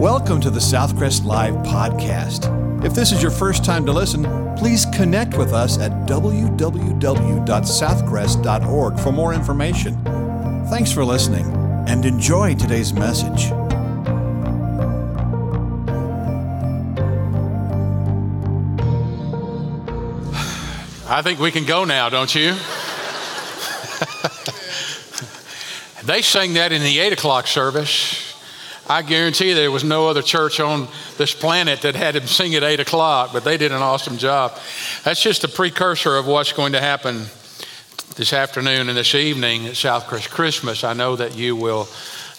Welcome to the Southcrest Live podcast. If this is your first time to listen, please connect with us at www.southcrest.org for more information. Thanks for listening and enjoy today's message. I think we can go now, don't you? they sang that in the 8 o'clock service. I guarantee there was no other church on this planet that had him sing at 8 o'clock, but they did an awesome job. That's just a precursor of what's going to happen this afternoon and this evening at Southcrest Christmas. I know that you will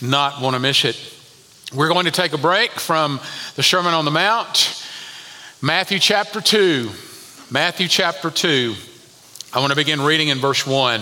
not want to miss it. We're going to take a break from the Sermon on the Mount, Matthew chapter 2. Matthew chapter 2. I want to begin reading in verse 1.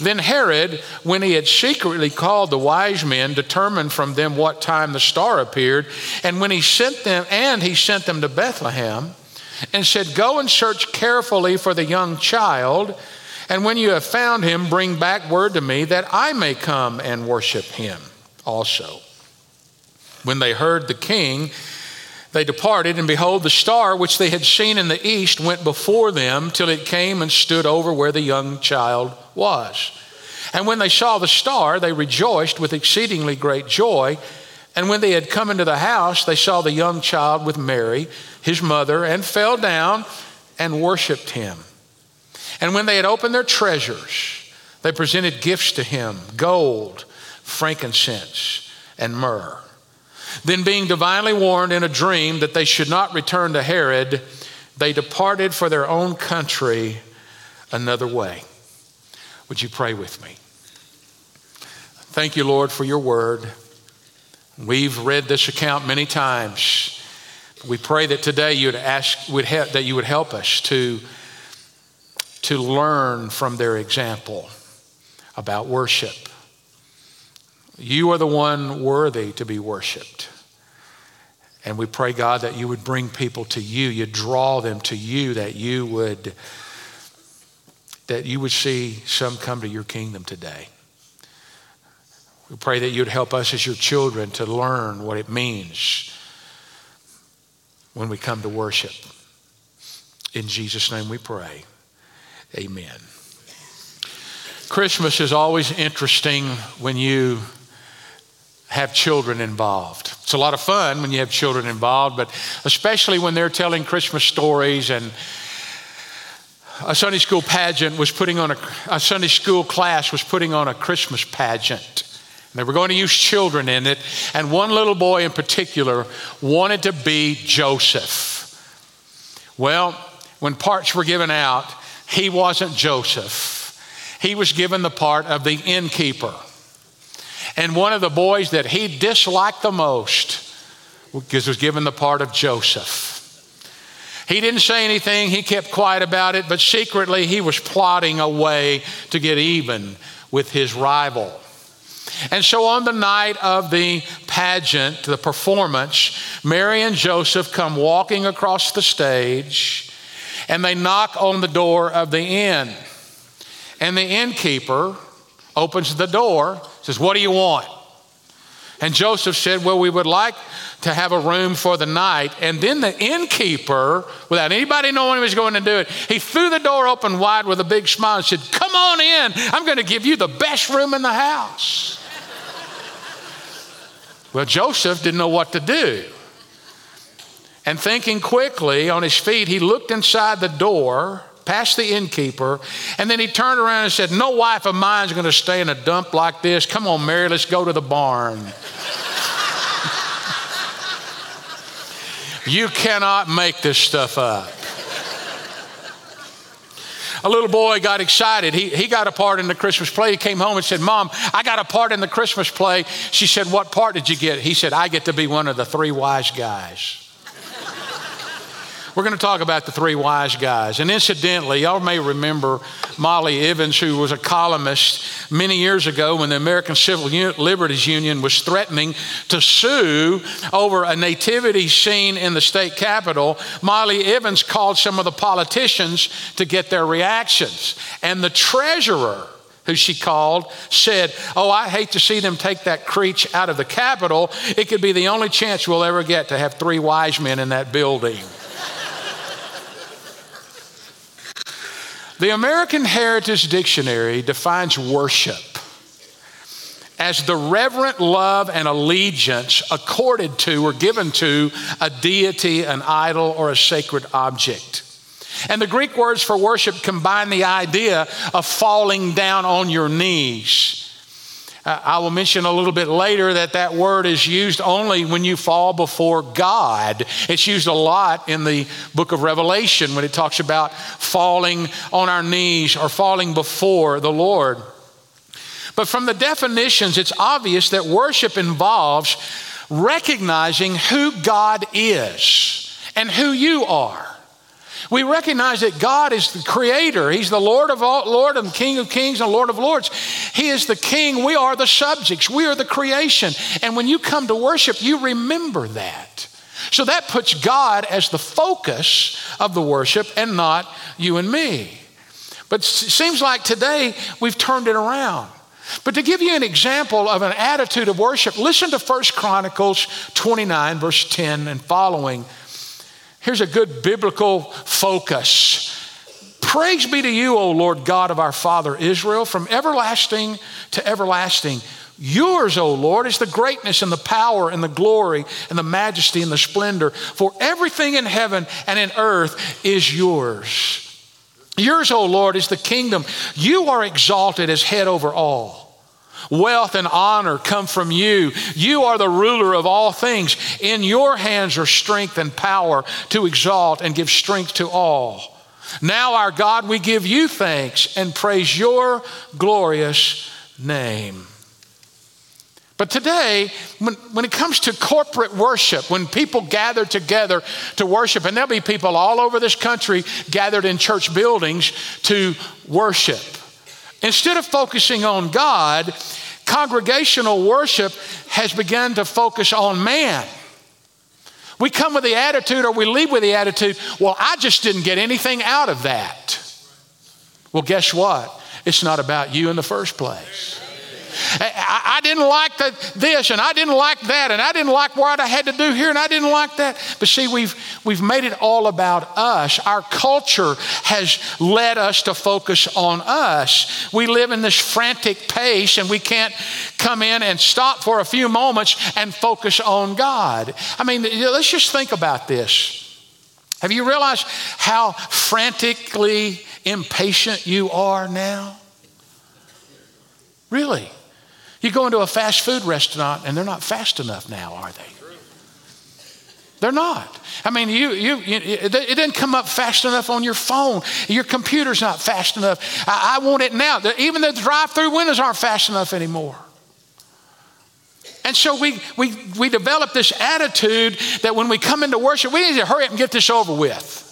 Then Herod, when he had secretly called the wise men, determined from them what time the star appeared, and when he sent them, and he sent them to Bethlehem, and said, Go and search carefully for the young child, and when you have found him, bring back word to me that I may come and worship him also. When they heard the king, they departed, and behold, the star which they had seen in the east went before them till it came and stood over where the young child was. And when they saw the star, they rejoiced with exceedingly great joy. And when they had come into the house, they saw the young child with Mary, his mother, and fell down and worshiped him. And when they had opened their treasures, they presented gifts to him gold, frankincense, and myrrh. Then, being divinely warned in a dream that they should not return to Herod, they departed for their own country another way. Would you pray with me? Thank you, Lord, for your word. We've read this account many times. We pray that today you'd ask, would help, that you would help us to, to learn from their example about worship. You are the one worthy to be worshiped. And we pray, God, that you would bring people to you, you draw them to you, that you would that you would see some come to your kingdom today. We pray that you'd help us as your children to learn what it means when we come to worship. In Jesus' name we pray. Amen. Christmas is always interesting when you have children involved. It's a lot of fun when you have children involved, but especially when they're telling Christmas stories and a Sunday school pageant was putting on a, a Sunday school class was putting on a Christmas pageant. They were going to use children in it, and one little boy in particular wanted to be Joseph. Well, when parts were given out, he wasn't Joseph. He was given the part of the innkeeper. And one of the boys that he disliked the most was given the part of Joseph. He didn't say anything, he kept quiet about it, but secretly he was plotting a way to get even with his rival. And so on the night of the pageant, the performance, Mary and Joseph come walking across the stage and they knock on the door of the inn. And the innkeeper opens the door, says, What do you want? And Joseph said, Well, we would like to have a room for the night. And then the innkeeper, without anybody knowing he was going to do it, he threw the door open wide with a big smile and said, Come on in. I'm going to give you the best room in the house. well, Joseph didn't know what to do. And thinking quickly on his feet, he looked inside the door past the innkeeper, and then he turned around and said, No wife of mine is going to stay in a dump like this. Come on, Mary, let's go to the barn. you cannot make this stuff up. A little boy got excited. He, he got a part in the Christmas play. He came home and said, Mom, I got a part in the Christmas play. She said, What part did you get? He said, I get to be one of the three wise guys. We're going to talk about the three wise guys. And incidentally, y'all may remember Molly Ivins, who was a columnist many years ago when the American Civil Liberties Union was threatening to sue over a nativity scene in the state capitol. Molly Ivins called some of the politicians to get their reactions. And the treasurer, who she called, said, Oh, I hate to see them take that creech out of the Capitol. It could be the only chance we'll ever get to have three wise men in that building. The American Heritage Dictionary defines worship as the reverent love and allegiance accorded to or given to a deity, an idol, or a sacred object. And the Greek words for worship combine the idea of falling down on your knees I will mention a little bit later that that word is used only when you fall before God. It's used a lot in the book of Revelation when it talks about falling on our knees or falling before the Lord. But from the definitions, it's obvious that worship involves recognizing who God is and who you are. We recognize that God is the creator. He's the Lord of all, Lord and King of kings and Lord of lords. He is the king. We are the subjects. We are the creation. And when you come to worship, you remember that. So that puts God as the focus of the worship and not you and me. But it seems like today we've turned it around. But to give you an example of an attitude of worship, listen to 1 Chronicles 29, verse 10 and following. Here's a good biblical focus. Praise be to you, O Lord God of our father Israel, from everlasting to everlasting. Yours, O Lord, is the greatness and the power and the glory and the majesty and the splendor, for everything in heaven and in earth is yours. Yours, O Lord, is the kingdom. You are exalted as head over all. Wealth and honor come from you. You are the ruler of all things. In your hands are strength and power to exalt and give strength to all. Now, our God, we give you thanks and praise your glorious name. But today, when, when it comes to corporate worship, when people gather together to worship, and there'll be people all over this country gathered in church buildings to worship. Instead of focusing on God, congregational worship has begun to focus on man. We come with the attitude or we leave with the attitude, well, I just didn't get anything out of that. Well, guess what? It's not about you in the first place. I, I didn't like the, this and I didn't like that and I didn't like what I had to do here and I didn't like that. But see, we've, we've made it all about us. Our culture has led us to focus on us. We live in this frantic pace and we can't come in and stop for a few moments and focus on God. I mean, let's just think about this. Have you realized how frantically impatient you are now? Really? You go into a fast food restaurant and they're not fast enough now, are they? They're not. I mean, you, you, you, it didn't come up fast enough on your phone. Your computer's not fast enough. I, I want it now. Even the drive through windows aren't fast enough anymore. And so we, we, we develop this attitude that when we come into worship, we need to hurry up and get this over with.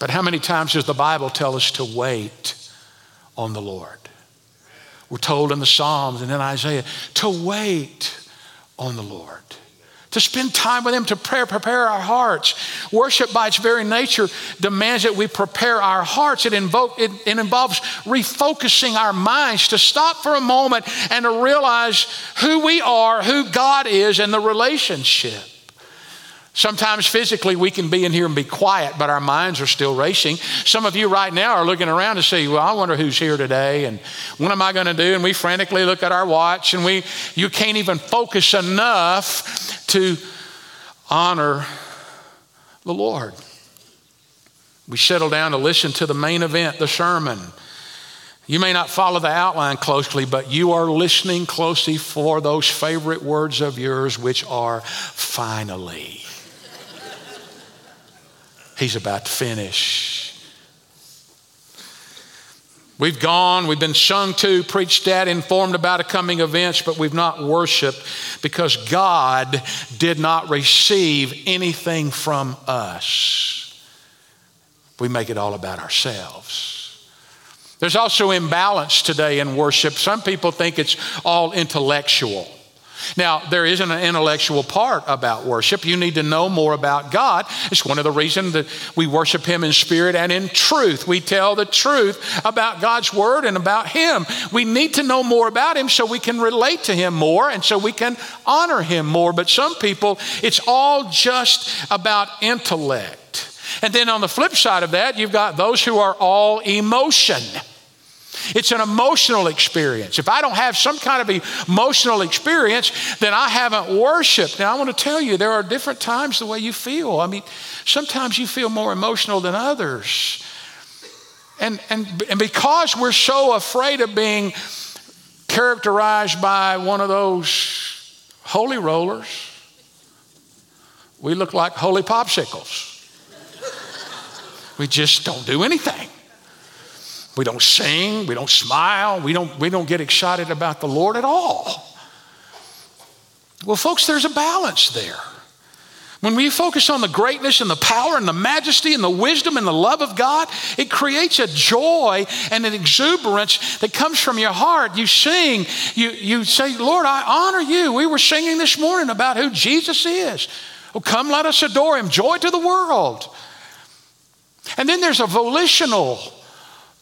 But how many times does the Bible tell us to wait on the Lord? We're told in the Psalms and in Isaiah to wait on the Lord, to spend time with Him, to pray, prepare our hearts. Worship, by its very nature, demands that we prepare our hearts. It, invoke, it, it involves refocusing our minds to stop for a moment and to realize who we are, who God is, and the relationship. Sometimes physically we can be in here and be quiet, but our minds are still racing. Some of you right now are looking around to see, well, I wonder who's here today and what am I going to do? And we frantically look at our watch and we you can't even focus enough to honor the Lord. We settle down to listen to the main event, the sermon. You may not follow the outline closely, but you are listening closely for those favorite words of yours, which are finally. He's about to finish. We've gone, we've been sung to, preached at, informed about a coming events, but we've not worshiped because God did not receive anything from us. We make it all about ourselves. There's also imbalance today in worship. Some people think it's all intellectual. Now, there isn't an intellectual part about worship. You need to know more about God. It's one of the reasons that we worship Him in spirit and in truth. We tell the truth about God's Word and about Him. We need to know more about Him so we can relate to Him more and so we can honor Him more. But some people, it's all just about intellect. And then on the flip side of that, you've got those who are all emotion. It's an emotional experience. If I don't have some kind of emotional experience, then I haven't worshiped. Now, I want to tell you, there are different times the way you feel. I mean, sometimes you feel more emotional than others. And, and, and because we're so afraid of being characterized by one of those holy rollers, we look like holy popsicles. We just don't do anything. We don't sing, we don't smile, we don't, we don't get excited about the Lord at all. Well, folks, there's a balance there. When we focus on the greatness and the power and the majesty and the wisdom and the love of God, it creates a joy and an exuberance that comes from your heart. You sing, you, you say, Lord, I honor you. We were singing this morning about who Jesus is. Oh, come, let us adore him. Joy to the world. And then there's a volitional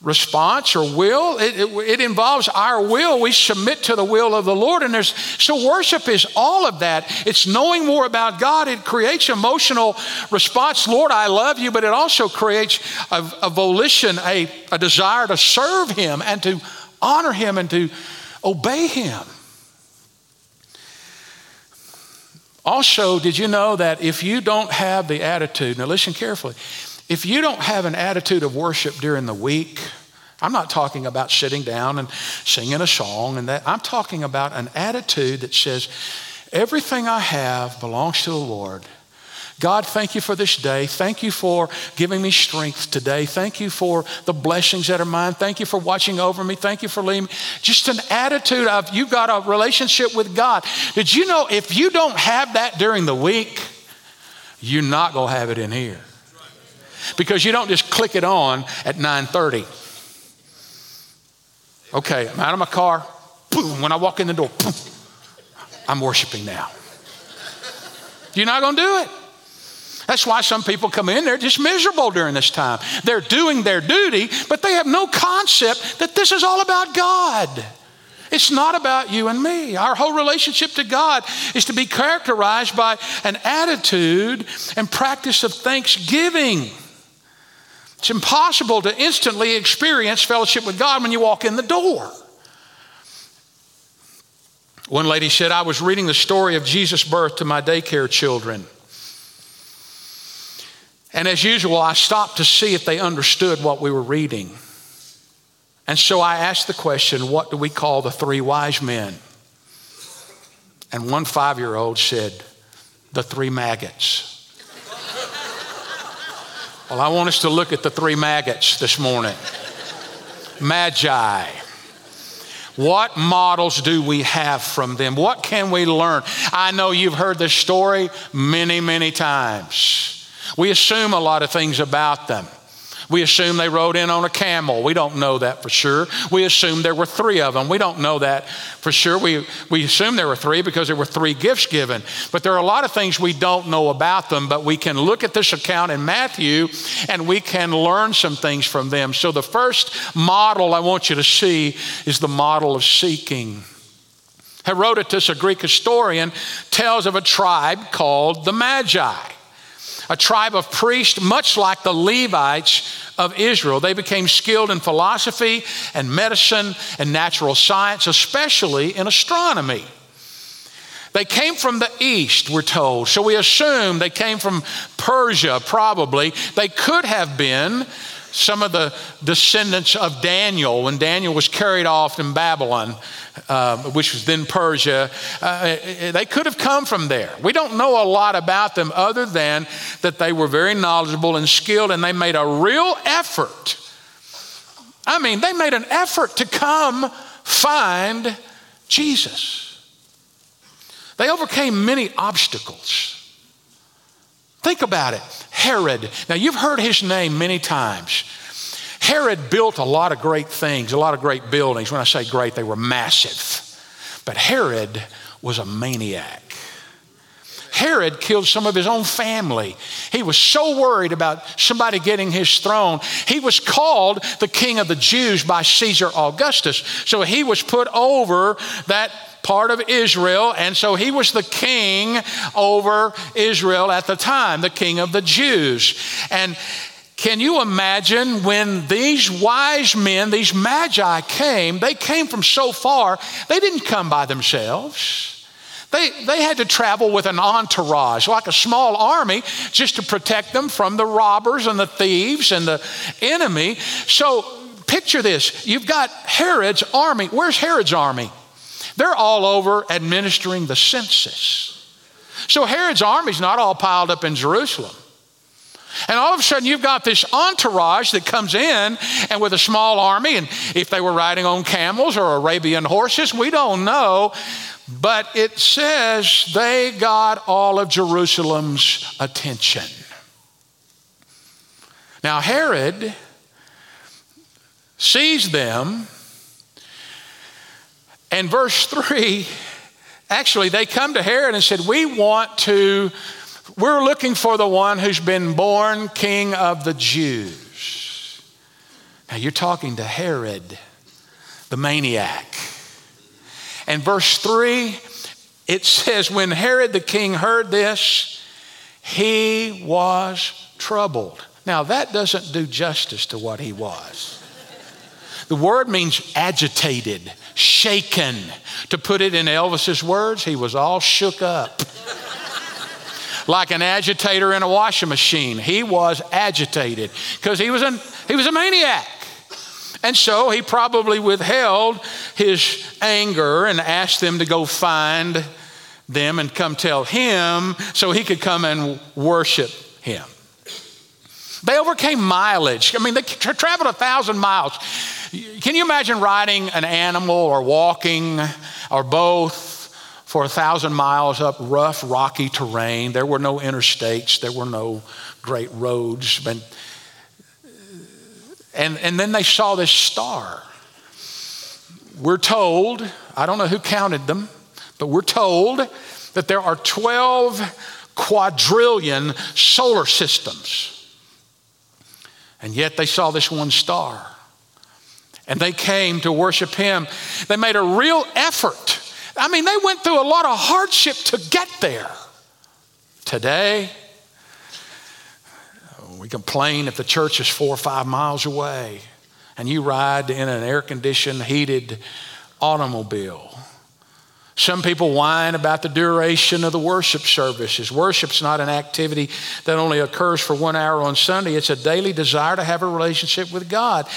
response or will. It, it, it, involves our will. We submit to the will of the Lord. And there's so worship is all of that. It's knowing more about God. It creates emotional response. Lord, I love you, but it also creates a, a volition, a, a desire to serve Him and to honor Him and to obey Him. Also, did you know that if you don't have the attitude, now listen carefully, if you don't have an attitude of worship during the week, I'm not talking about sitting down and singing a song and that. I'm talking about an attitude that says, everything I have belongs to the Lord. God, thank you for this day. Thank you for giving me strength today. Thank you for the blessings that are mine. Thank you for watching over me. Thank you for leading me. Just an attitude of you've got a relationship with God. Did you know if you don't have that during the week, you're not going to have it in here because you don't just click it on at 9:30. Okay, I'm out of my car. Boom, when I walk in the door, boom, I'm worshiping now. You're not going to do it. That's why some people come in, they're just miserable during this time. They're doing their duty, but they have no concept that this is all about God. It's not about you and me. Our whole relationship to God is to be characterized by an attitude and practice of thanksgiving. It's impossible to instantly experience fellowship with God when you walk in the door. One lady said, I was reading the story of Jesus' birth to my daycare children. And as usual, I stopped to see if they understood what we were reading. And so I asked the question, What do we call the three wise men? And one five year old said, The three maggots. Well, I want us to look at the three maggots this morning. Magi. What models do we have from them? What can we learn? I know you've heard this story many, many times. We assume a lot of things about them. We assume they rode in on a camel. We don't know that for sure. We assume there were three of them. We don't know that for sure. We, we assume there were three because there were three gifts given. But there are a lot of things we don't know about them, but we can look at this account in Matthew and we can learn some things from them. So the first model I want you to see is the model of seeking. Herodotus, a Greek historian, tells of a tribe called the Magi a tribe of priests, much like the Levites of Israel. They became skilled in philosophy and medicine and natural science, especially in astronomy. They came from the east, we're told. So we assume they came from Persia, probably. They could have been some of the descendants of Daniel when Daniel was carried off in Babylon, uh, which was then Persia. Uh, they could have come from there. We don't know a lot about them other than that they were very knowledgeable and skilled and they made a real effort. I mean, they made an effort to come find Jesus. They overcame many obstacles. Think about it. Herod. Now, you've heard his name many times. Herod built a lot of great things, a lot of great buildings. When I say great, they were massive. But Herod was a maniac. Herod killed some of his own family. He was so worried about somebody getting his throne. He was called the king of the Jews by Caesar Augustus. So he was put over that part of Israel, and so he was the king over Israel at the time, the king of the Jews. And can you imagine when these wise men, these magi came, they came from so far, they didn't come by themselves. They, they had to travel with an entourage, like a small army, just to protect them from the robbers and the thieves and the enemy. So picture this you've got Herod's army. Where's Herod's army? They're all over administering the census. So Herod's army's not all piled up in Jerusalem. And all of a sudden, you've got this entourage that comes in and with a small army, and if they were riding on camels or Arabian horses, we don't know. But it says they got all of Jerusalem's attention. Now, Herod sees them and verse 3 actually, they come to Herod and said, We want to, we're looking for the one who's been born king of the Jews. Now, you're talking to Herod, the maniac. And verse 3, it says, When Herod the king heard this, he was troubled. Now, that doesn't do justice to what he was. The word means agitated, shaken. To put it in Elvis's words, he was all shook up. like an agitator in a washing machine. He was agitated because he was a he was a maniac. And so he probably withheld his anger and asked them to go find them and come tell him so he could come and worship him. They overcame mileage. I mean, they tra- traveled a thousand miles. Can you imagine riding an animal or walking or both for a thousand miles up rough, rocky terrain? There were no interstates, there were no great roads. But, and, and then they saw this star. We're told, I don't know who counted them, but we're told that there are 12 quadrillion solar systems. And yet they saw this one star and they came to worship him. They made a real effort. I mean, they went through a lot of hardship to get there. Today, we complain if the church is four or five miles away and you ride in an air conditioned, heated automobile. Some people whine about the duration of the worship services. Worship's not an activity that only occurs for one hour on Sunday, it's a daily desire to have a relationship with God.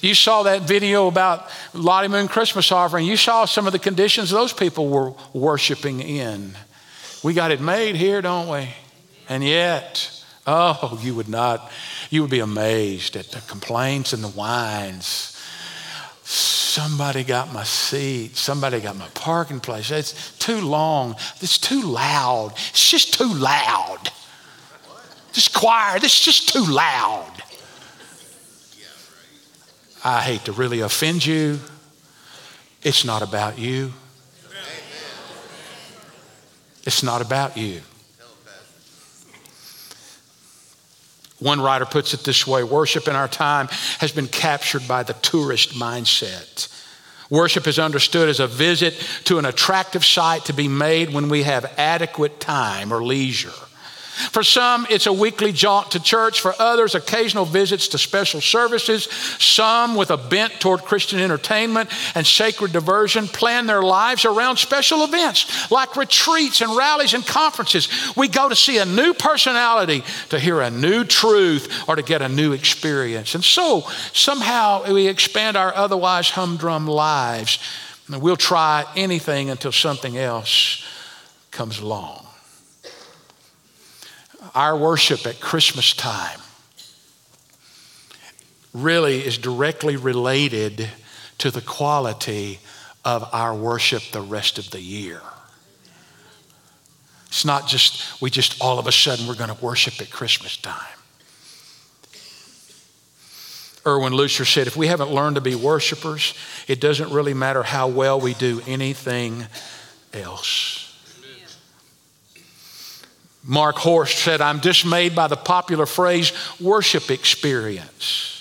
You saw that video about Lottie Moon Christmas offering. You saw some of the conditions those people were worshiping in. We got it made here, don't we? And yet, oh, you would not, you would be amazed at the complaints and the whines Somebody got my seat. Somebody got my parking place. It's too long. It's too loud. It's just too loud. This choir, this is just too loud. I hate to really offend you. It's not about you. It's not about you. One writer puts it this way worship in our time has been captured by the tourist mindset. Worship is understood as a visit to an attractive site to be made when we have adequate time or leisure. For some, it's a weekly jaunt to church. For others, occasional visits to special services. Some, with a bent toward Christian entertainment and sacred diversion, plan their lives around special events like retreats and rallies and conferences. We go to see a new personality, to hear a new truth, or to get a new experience. And so, somehow, we expand our otherwise humdrum lives. And we'll try anything until something else comes along our worship at Christmas time really is directly related to the quality of our worship the rest of the year. It's not just, we just all of a sudden we're going to worship at Christmas time. Erwin Lutzer said, if we haven't learned to be worshipers, it doesn't really matter how well we do anything else. Mark Horst said, I'm dismayed by the popular phrase worship experience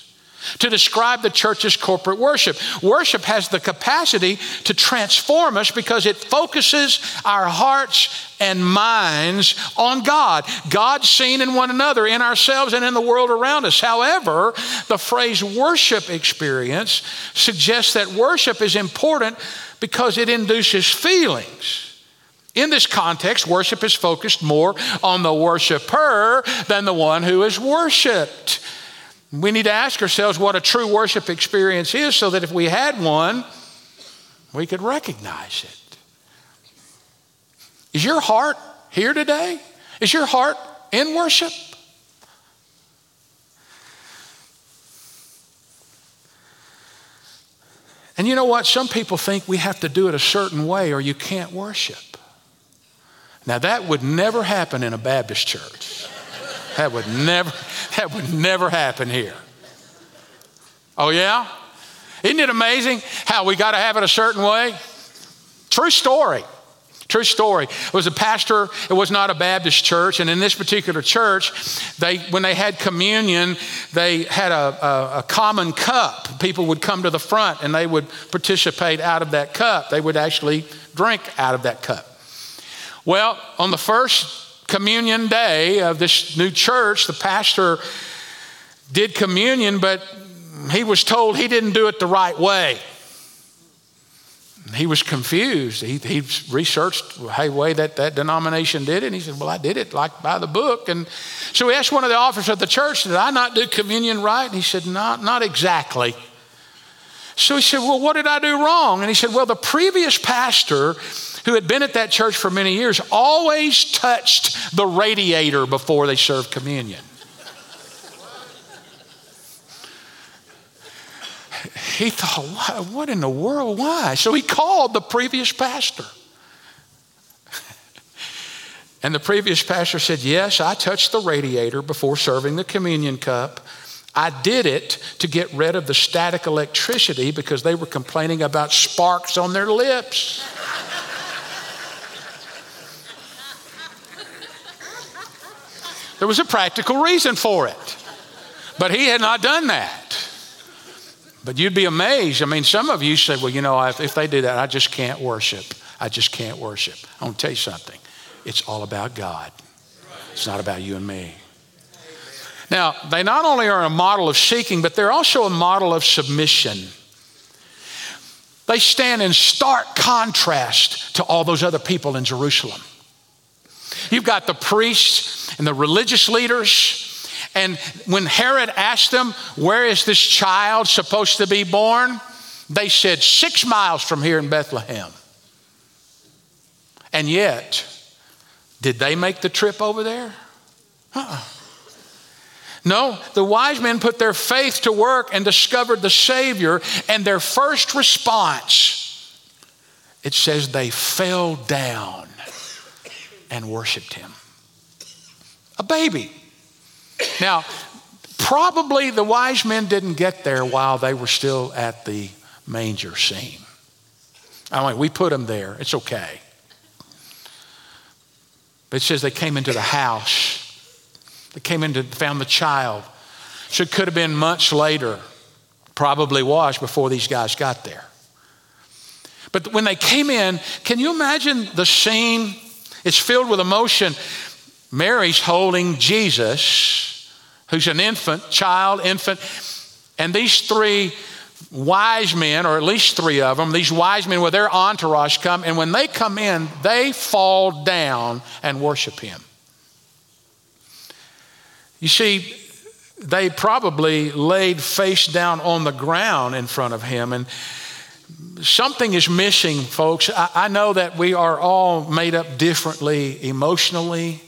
to describe the church's corporate worship. Worship has the capacity to transform us because it focuses our hearts and minds on God. God seen in one another, in ourselves, and in the world around us. However, the phrase worship experience suggests that worship is important because it induces feelings. In this context, worship is focused more on the worshiper than the one who is worshiped. We need to ask ourselves what a true worship experience is so that if we had one, we could recognize it. Is your heart here today? Is your heart in worship? And you know what? Some people think we have to do it a certain way or you can't worship. Now that would never happen in a Baptist church. That would never, that would never happen here. Oh yeah? Isn't it amazing how we got to have it a certain way? True story. True story. It was a pastor, it was not a Baptist church, and in this particular church, they, when they had communion, they had a, a, a, common cup. People would come to the front and they would participate out of that cup. They would actually drink out of that cup. Well, on the first communion day of this new church, the pastor did communion, but he was told he didn't do it the right way. He was confused. He, he researched the way that that denomination did it. And he said, Well, I did it like by the book. And so he asked one of the officers of the church, Did I not do communion right? And he said, Not, not exactly. So he said, Well, what did I do wrong? And he said, Well, the previous pastor who had been at that church for many years always touched the radiator before they served communion. He thought, what in the world? Why? So he called the previous pastor. And the previous pastor said, Yes, I touched the radiator before serving the communion cup. I did it to get rid of the static electricity because they were complaining about sparks on their lips. There was a practical reason for it. But he had not done that. But you'd be amazed. I mean, some of you say, well, you know, if, if they do that, I just can't worship. I just can't worship. I want to tell you something. It's all about God, it's not about you and me. Now, they not only are a model of seeking, but they're also a model of submission. They stand in stark contrast to all those other people in Jerusalem. You've got the priests and the religious leaders. And when Herod asked them, Where is this child supposed to be born? They said, Six miles from here in Bethlehem. And yet, did they make the trip over there? Uh-uh. No, the wise men put their faith to work and discovered the Savior, and their first response, it says they fell down and worshiped him. A baby. Now, probably the wise men didn't get there while they were still at the manger scene. I mean, we put them there. It's okay. But it says they came into the house. They came into, found the child. So it could have been months later. Probably was before these guys got there. But when they came in, can you imagine the scene it's filled with emotion. Mary's holding Jesus, who's an infant, child, infant, and these three wise men, or at least three of them, these wise men with their entourage come, and when they come in, they fall down and worship him. You see, they probably laid face down on the ground in front of him, and something is missing, folks. I, I know that we are all made up differently emotionally,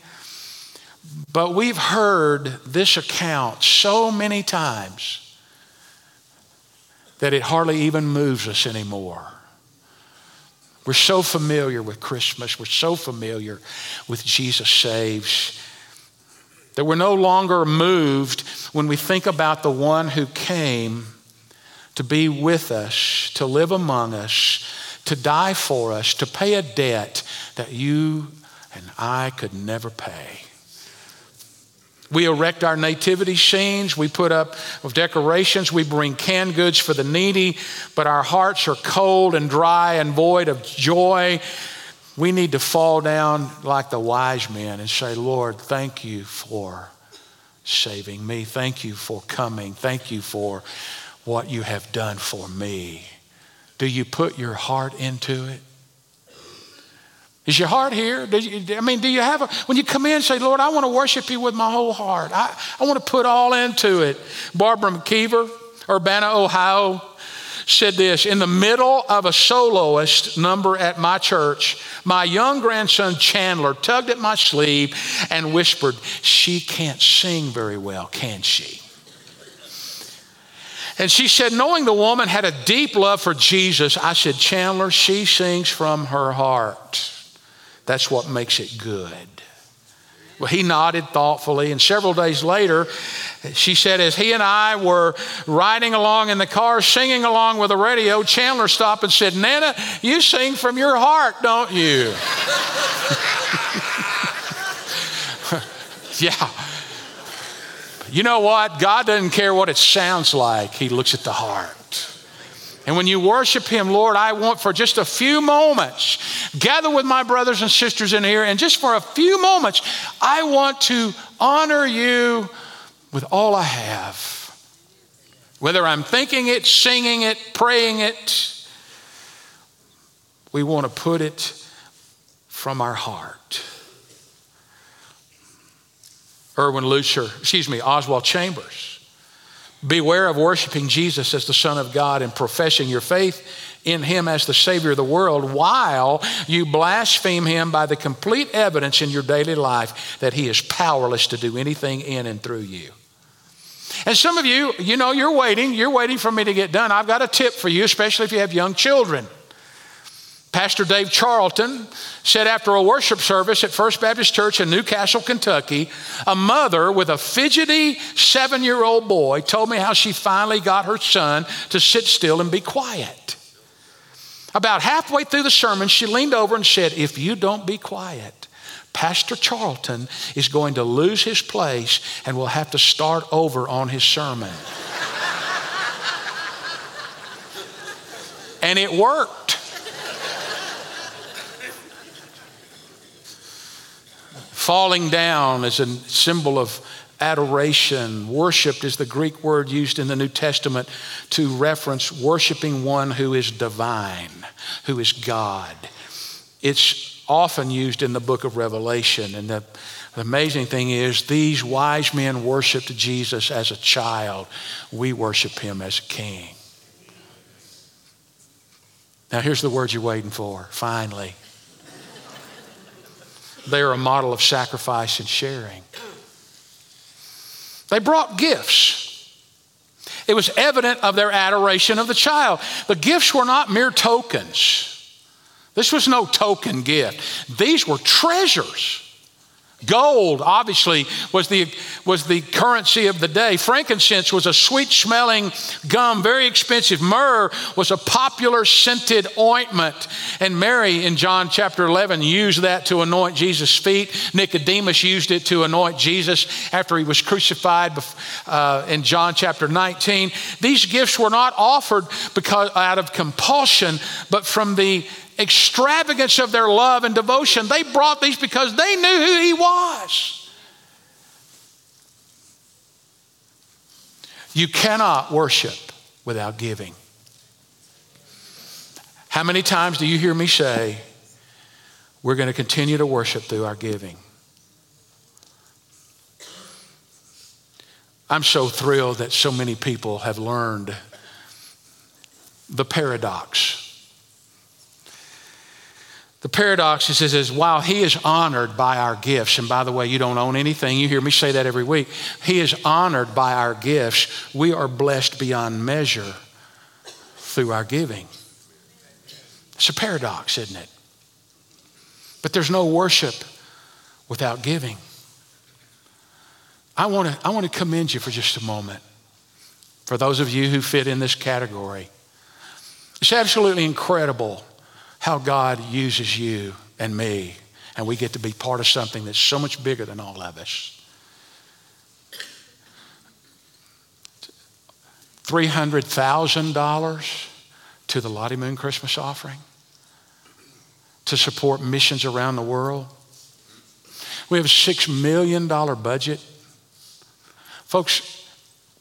but we've heard this account so many times that it hardly even moves us anymore. We're so familiar with Christmas, we're so familiar with Jesus Saves, that we're no longer moved when we think about the one who came to be with us, to live among us, to die for us, to pay a debt that you and I could never pay. We erect our nativity scenes. We put up decorations. We bring canned goods for the needy, but our hearts are cold and dry and void of joy. We need to fall down like the wise men and say, Lord, thank you for saving me. Thank you for coming. Thank you for what you have done for me. Do you put your heart into it? Is your heart here? You, I mean, do you have a, when you come in, say, Lord, I want to worship you with my whole heart. I, I want to put all into it. Barbara McKeever, Urbana, Ohio, said this In the middle of a soloist number at my church, my young grandson Chandler tugged at my sleeve and whispered, She can't sing very well, can she? And she said, knowing the woman had a deep love for Jesus, I said, Chandler, she sings from her heart. That's what makes it good. Well, he nodded thoughtfully, and several days later, she said, as he and I were riding along in the car, singing along with the radio, Chandler stopped and said, Nana, you sing from your heart, don't you? yeah. You know what? God doesn't care what it sounds like, He looks at the heart. And when you worship Him, Lord, I want for just a few moments, gather with my brothers and sisters in here, and just for a few moments, I want to honor you with all I have. Whether I'm thinking it, singing it, praying it, we want to put it from our heart. Erwin Lutzer, excuse me, Oswald Chambers Beware of worshiping Jesus as the Son of God and professing your faith in Him as the Savior of the world while you blaspheme Him by the complete evidence in your daily life that He is powerless to do anything in and through you. And some of you, you know, you're waiting, you're waiting for me to get done. I've got a tip for you, especially if you have young children. Pastor Dave Charlton said after a worship service at First Baptist Church in New Castle, Kentucky, a mother with a fidgety seven year old boy told me how she finally got her son to sit still and be quiet. About halfway through the sermon, she leaned over and said, If you don't be quiet, Pastor Charlton is going to lose his place and will have to start over on his sermon. and it worked. Falling down is a symbol of adoration. Worshipped is the Greek word used in the New Testament to reference worshiping one who is divine, who is God. It's often used in the book of Revelation. And the, the amazing thing is, these wise men worshiped Jesus as a child. We worship him as a king. Now, here's the word you're waiting for finally. They are a model of sacrifice and sharing. They brought gifts. It was evident of their adoration of the child. The gifts were not mere tokens. This was no token gift. These were treasures. Gold, obviously, was the, was the currency of the day. Frankincense was a sweet smelling gum, very expensive. Myrrh was a popular scented ointment. And Mary, in John chapter 11, used that to anoint Jesus' feet. Nicodemus used it to anoint Jesus after he was crucified uh, in John chapter 19. These gifts were not offered because, out of compulsion, but from the extravagance of their love and devotion, they brought these because they knew who He was. You cannot worship without giving. How many times do you hear me say, we're going to continue to worship through our giving? I'm so thrilled that so many people have learned the paradox. The paradox is, is, while he is honored by our gifts, and by the way, you don't own anything, you hear me say that every week. He is honored by our gifts. We are blessed beyond measure through our giving. It's a paradox, isn't it? But there's no worship without giving. I want to I want to commend you for just a moment. For those of you who fit in this category, it's absolutely incredible how God uses you and me, and we get to be part of something that's so much bigger than all of us. $300,000 to the Lottie Moon Christmas offering to support missions around the world. We have a $6 million budget Folks,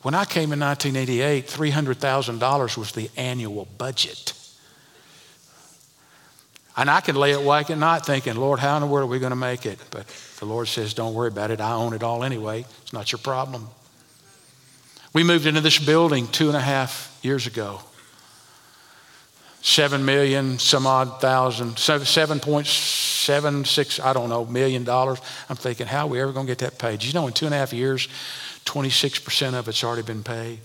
when I came in 1988, $300,000 was the annual budget. And I could lay awake at night thinking, Lord, how in the world are we going to make it? But the Lord says, don't worry about it. I own it all anyway. It's not your problem. We moved into this building two and a half years ago. Seven million, some odd thousand, seven point seven six, I don't know, million dollars. I'm thinking, how are we ever going to get that paid? You know, in two and a half years, 26% of it's already been paid.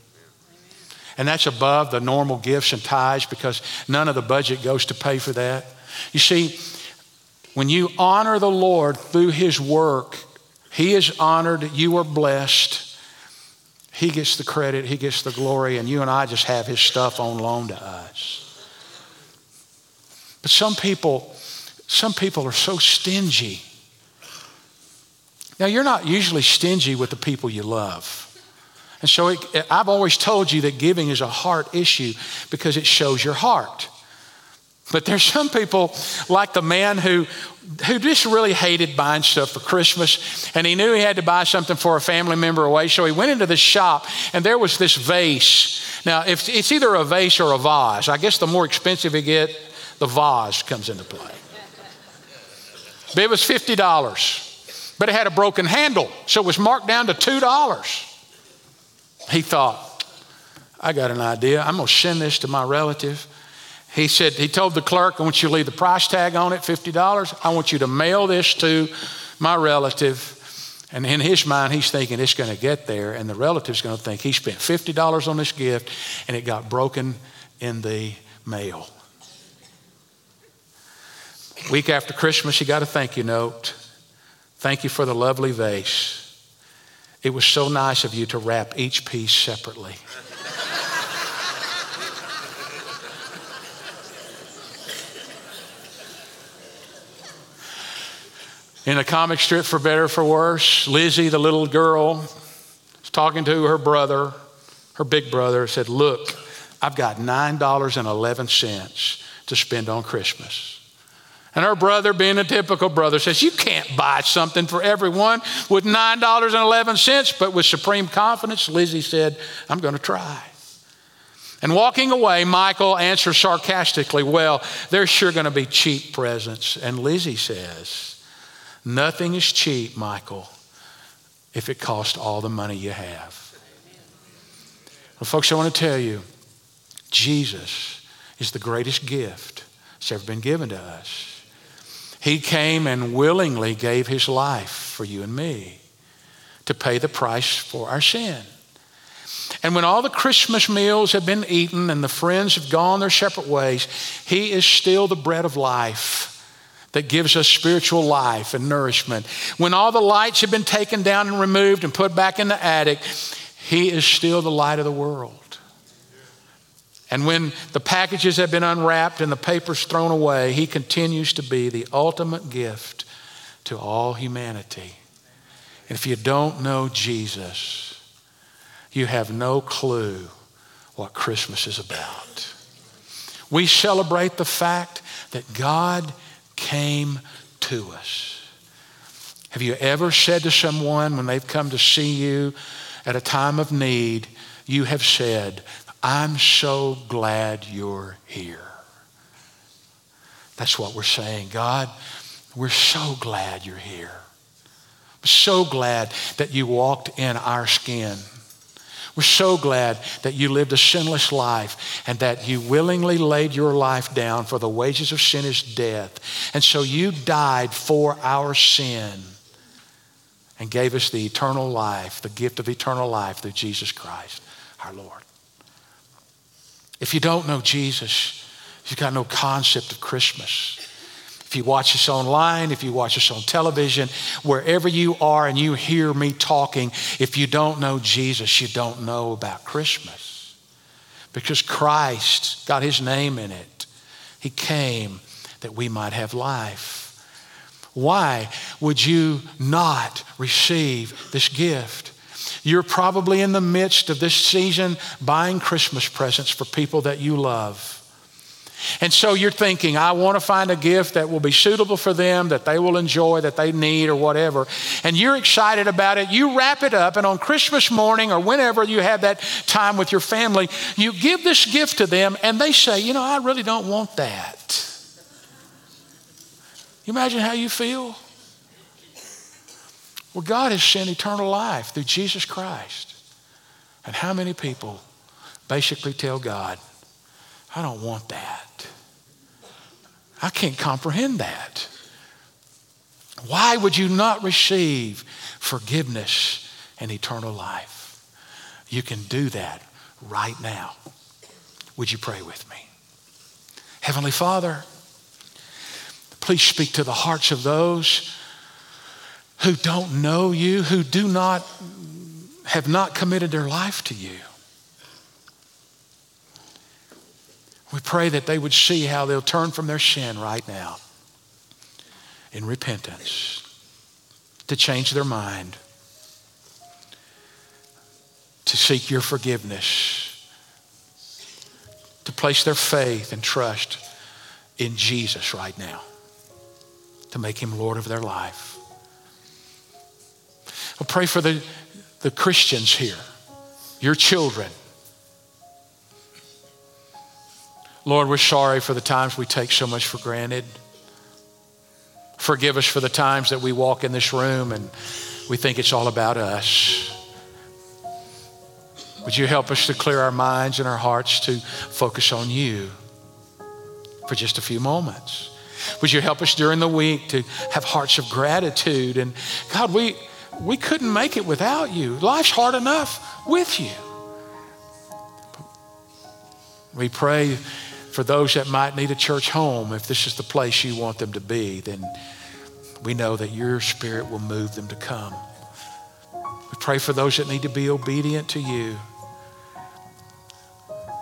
And that's above the normal gifts and tithes because none of the budget goes to pay for that. You see, when you honor the Lord through His work, He is honored, you are blessed. He gets the credit, He gets the glory, and you and I just have His stuff on loan to us. But some people, some people are so stingy now, you're not usually stingy with the people you love. And so it, I've always told you that giving is a heart issue because it shows your heart. But there's some people like the man who, who just really hated buying stuff for Christmas, and he knew he had to buy something for a family member away, so he went into the shop, and there was this vase. Now, if it's either a vase or a vase, I guess the more expensive you get, the vase comes into play. But it was fifty dollars but it had a broken handle, so it was marked down to $2. He thought, I got an idea. I'm to send this to my relative. He said, he told the clerk, I want you to leave the price tag on it, $50. I want you to mail this to my relative. And in his mind, he's thinking it's going to get there, and the relative's going to think he spent $50 on this gift and it got broken in the mail. Week after Christmas, he got a thank you note. Thank you for the lovely vase. It was so nice of you to wrap each piece separately. In a comic strip, for better for worse, Lizzie, the little girl, was talking to her brother, her big brother, said, Look, I've got $9.11 to spend on Christmas. And her brother, being a typical brother, says, You can't buy something for everyone with $9.11. But with supreme confidence, Lizzie said, I'm going to try. And walking away, Michael answers sarcastically, Well, there's sure going to be cheap presents. And Lizzie says, Nothing is cheap, Michael, if it costs all the money you have. Well, folks, I want to tell you, Jesus is the greatest gift that's ever been given to us. He came and willingly gave his life for you and me to pay the price for our sin. And when all the Christmas meals have been eaten and the friends have gone their separate ways, He is still the bread of life that gives us spiritual life and nourishment. When all the lights have been taken down and removed and put back in the attic, He is still the light of the world. And when the packages have been unwrapped and the papers thrown away, he continues to be the ultimate gift to all humanity. And if you don't know Jesus, you have no clue what Christmas is about. We celebrate the fact that God came to us. Have you ever said to someone when they've come to see you at a time of need, you have said, I'm so glad you're here? That's what we're saying. God, we're so glad you're here. So glad that you walked in our skin. We're so glad that you lived a sinless life and that you willingly laid your life down for the wages of sin is death. And so you died for our sin and gave us the eternal life, the gift of eternal life through Jesus Christ, our Lord. If you don't know Jesus, you've got no concept of Christmas. If you watch us online, if you watch us on television, wherever you are and you hear me talking, if you don't know Jesus, you don't know about Christmas. Because Christ got his name in it. He came that we might have life. Why would you not receive this gift? You're probably in the midst of this season buying Christmas presents for people that you love. And so you're thinking, I want to find a gift that will be suitable for them, that they will enjoy, that they need, or whatever. And you're excited about it. You wrap it up, and on Christmas morning or whenever you have that time with your family, you give this gift to them, and they say, You know, I really don't want that. You imagine how you feel? Well, God has sent eternal life through Jesus Christ. And how many people basically tell God, I don't want that? I can't comprehend that. Why would you not receive forgiveness and eternal life? You can do that right now. Would you pray with me? Heavenly Father, Please speak to the hearts of those who don't know you, who do not have not committed their life to you. We pray that they would see how they'll turn from their sin right now in repentance, to change their mind, to seek your forgiveness, to place their faith and trust in Jesus right now to make him Lord of their life. I pray for the, the Christians here, your children. Lord, we're sorry for the times we take so much for granted. Forgive us for the times that we walk in this room and we think it's all about us. Would you help us to clear our minds and our hearts to focus on you for just a few moments? Would you help us during the week to have hearts of gratitude? And God, we, we couldn't make it without you. Life's hard enough with you. We pray for those that might need a church home. If this is the place you want them to be, then we know that your spirit will move them to come. We pray for those that need to be obedient to you.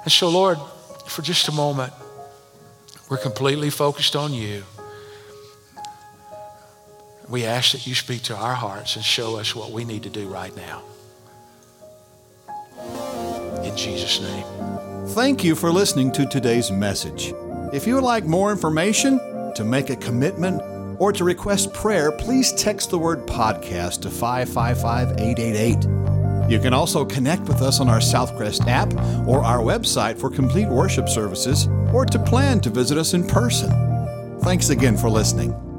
And so, Lord, for just a moment, we're completely focused on you. We ask that you speak to our hearts and show us what we need to do right now. In Jesus' name. Thank you for listening to today's message. If you would like more information, to make a commitment, or to request prayer, please text the word podcast to 555 888. You can also connect with us on our Southcrest app or our website for complete worship services or to plan to visit us in person. Thanks again for listening.